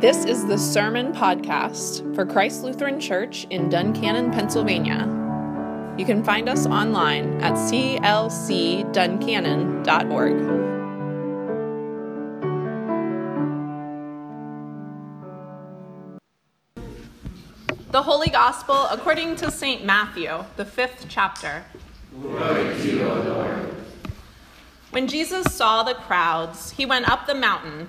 This is the Sermon Podcast for Christ Lutheran Church in Duncannon, Pennsylvania. You can find us online at clcduncannon.org. The Holy Gospel according to St. Matthew, the fifth chapter. When Jesus saw the crowds, he went up the mountain,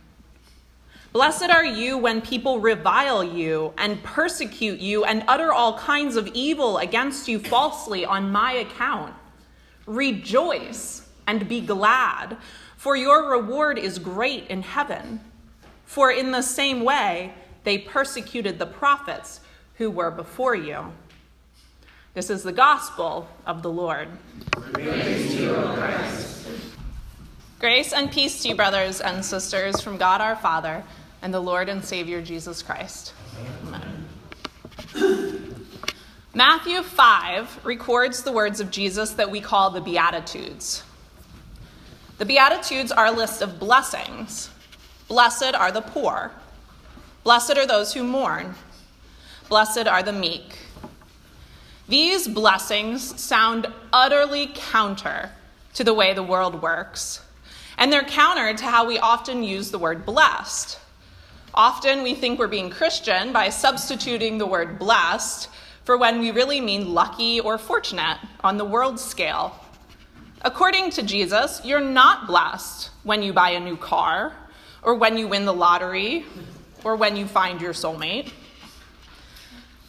Blessed are you when people revile you and persecute you and utter all kinds of evil against you falsely on my account. Rejoice and be glad, for your reward is great in heaven. For in the same way they persecuted the prophets who were before you. This is the gospel of the Lord. Grace and peace to you, brothers and sisters, from God our Father and the Lord and Savior Jesus Christ. Amen. Matthew 5 records the words of Jesus that we call the Beatitudes. The Beatitudes are a list of blessings. Blessed are the poor. Blessed are those who mourn. Blessed are the meek. These blessings sound utterly counter to the way the world works, and they're counter to how we often use the word blessed. Often we think we're being Christian by substituting the word blessed for when we really mean lucky or fortunate on the world scale. According to Jesus, you're not blessed when you buy a new car, or when you win the lottery, or when you find your soulmate.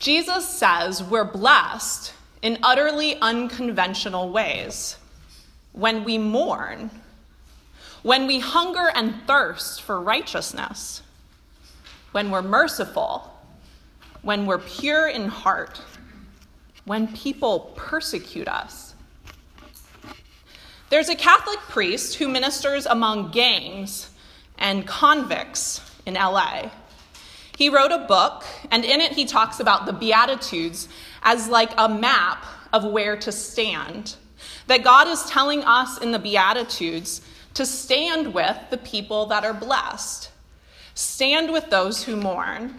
Jesus says we're blessed in utterly unconventional ways when we mourn, when we hunger and thirst for righteousness when we're merciful, when we're pure in heart, when people persecute us. There's a Catholic priest who ministers among gangs and convicts in LA. He wrote a book, and in it he talks about the Beatitudes as like a map of where to stand. That God is telling us in the Beatitudes to stand with the people that are blessed Stand with those who mourn.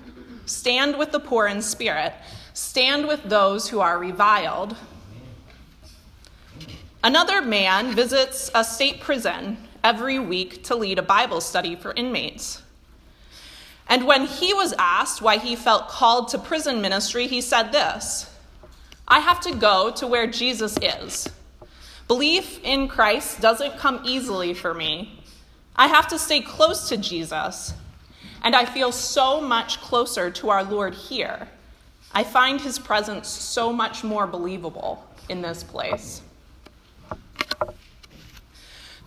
Stand with the poor in spirit. Stand with those who are reviled. Another man visits a state prison every week to lead a Bible study for inmates. And when he was asked why he felt called to prison ministry, he said this I have to go to where Jesus is. Belief in Christ doesn't come easily for me. I have to stay close to Jesus. And I feel so much closer to our Lord here. I find his presence so much more believable in this place.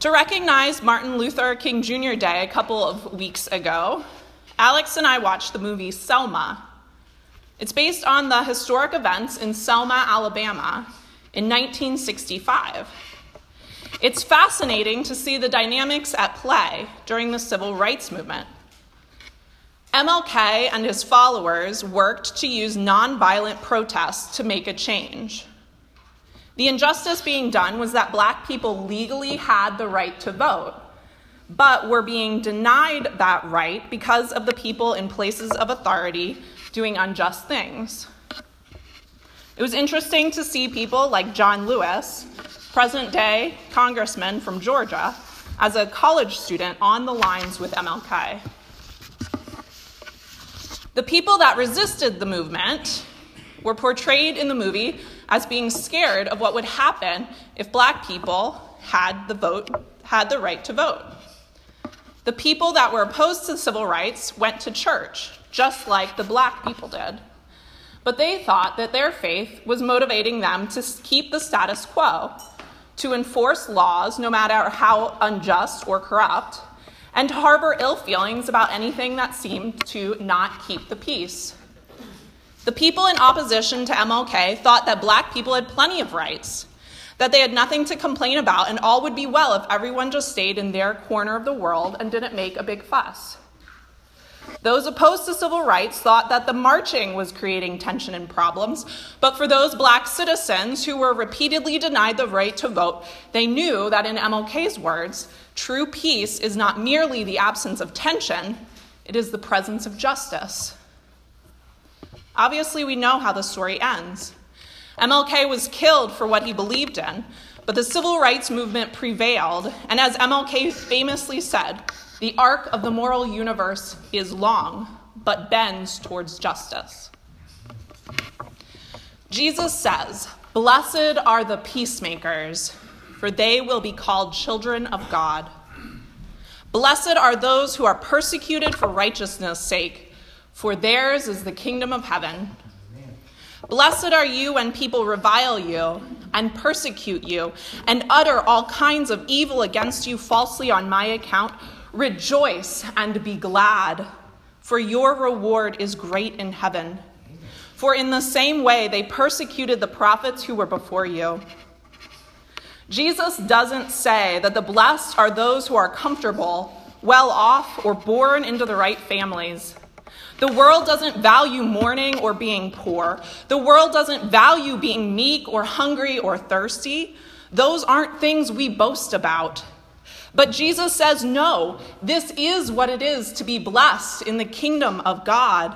To recognize Martin Luther King Jr. Day a couple of weeks ago, Alex and I watched the movie Selma. It's based on the historic events in Selma, Alabama in 1965. It's fascinating to see the dynamics at play during the civil rights movement. MLK and his followers worked to use nonviolent protests to make a change. The injustice being done was that black people legally had the right to vote, but were being denied that right because of the people in places of authority doing unjust things. It was interesting to see people like John Lewis, present day congressman from Georgia, as a college student on the lines with MLK. The people that resisted the movement were portrayed in the movie as being scared of what would happen if black people had the vote had the right to vote. The people that were opposed to civil rights went to church, just like the black people did. But they thought that their faith was motivating them to keep the status quo, to enforce laws no matter how unjust or corrupt, and to harbor ill feelings about anything that seemed to not keep the peace. The people in opposition to MLK thought that black people had plenty of rights that they had nothing to complain about, and all would be well if everyone just stayed in their corner of the world and didn't make a big fuss. Those opposed to civil rights thought that the marching was creating tension and problems, but for those black citizens who were repeatedly denied the right to vote, they knew that, in MLK's words, true peace is not merely the absence of tension, it is the presence of justice. Obviously, we know how the story ends. MLK was killed for what he believed in, but the civil rights movement prevailed, and as MLK famously said, the arc of the moral universe is long, but bends towards justice. Jesus says, Blessed are the peacemakers, for they will be called children of God. Blessed are those who are persecuted for righteousness' sake, for theirs is the kingdom of heaven. Blessed are you when people revile you and persecute you and utter all kinds of evil against you falsely on my account. Rejoice and be glad, for your reward is great in heaven. For in the same way they persecuted the prophets who were before you. Jesus doesn't say that the blessed are those who are comfortable, well off, or born into the right families. The world doesn't value mourning or being poor. The world doesn't value being meek or hungry or thirsty. Those aren't things we boast about. But Jesus says, no, this is what it is to be blessed in the kingdom of God.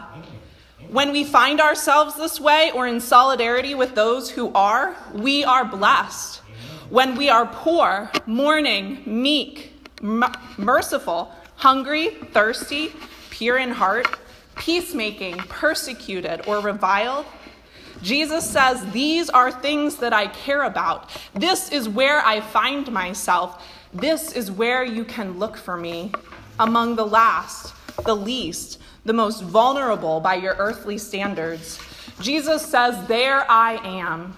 When we find ourselves this way or in solidarity with those who are, we are blessed. When we are poor, mourning, meek, merciful, hungry, thirsty, pure in heart, peacemaking, persecuted, or reviled. Jesus says, These are things that I care about. This is where I find myself. This is where you can look for me among the last, the least, the most vulnerable by your earthly standards. Jesus says, There I am.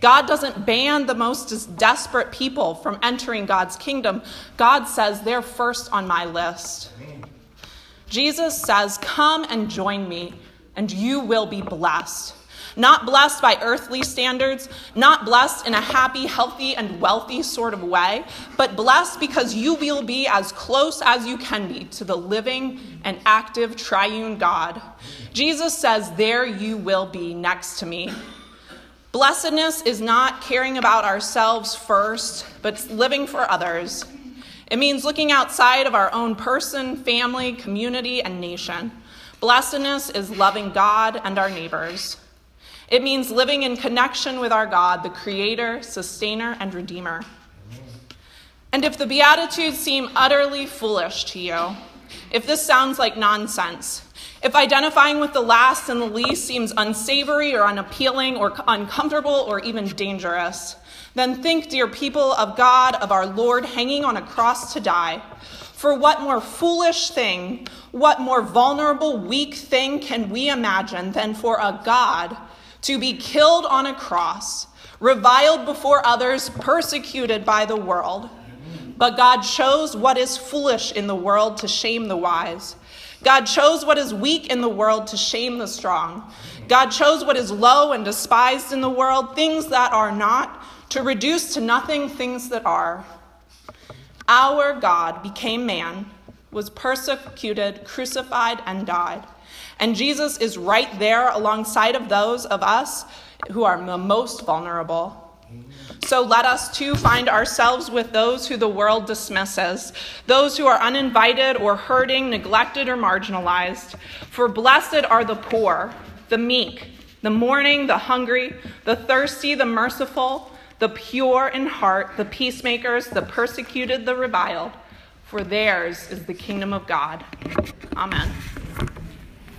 God doesn't ban the most desperate people from entering God's kingdom. God says, They're first on my list. Jesus says, Come and join me, and you will be blessed. Not blessed by earthly standards, not blessed in a happy, healthy, and wealthy sort of way, but blessed because you will be as close as you can be to the living and active triune God. Jesus says, There you will be next to me. Blessedness is not caring about ourselves first, but living for others. It means looking outside of our own person, family, community, and nation. Blessedness is loving God and our neighbors. It means living in connection with our God, the Creator, Sustainer, and Redeemer. And if the Beatitudes seem utterly foolish to you, if this sounds like nonsense, if identifying with the last and the least seems unsavory or unappealing or uncomfortable or even dangerous, then think, dear people of God, of our Lord hanging on a cross to die. For what more foolish thing, what more vulnerable, weak thing can we imagine than for a God to be killed on a cross, reviled before others, persecuted by the world? But God chose what is foolish in the world to shame the wise. God chose what is weak in the world to shame the strong. God chose what is low and despised in the world, things that are not to reduce to nothing things that are. Our God became man, was persecuted, crucified, and died. And Jesus is right there alongside of those of us who are the most vulnerable. So let us too find ourselves with those who the world dismisses, those who are uninvited or hurting, neglected, or marginalized. For blessed are the poor, the meek, the mourning, the hungry, the thirsty, the merciful the pure in heart, the peacemakers, the persecuted, the reviled, for theirs is the kingdom of God. Amen.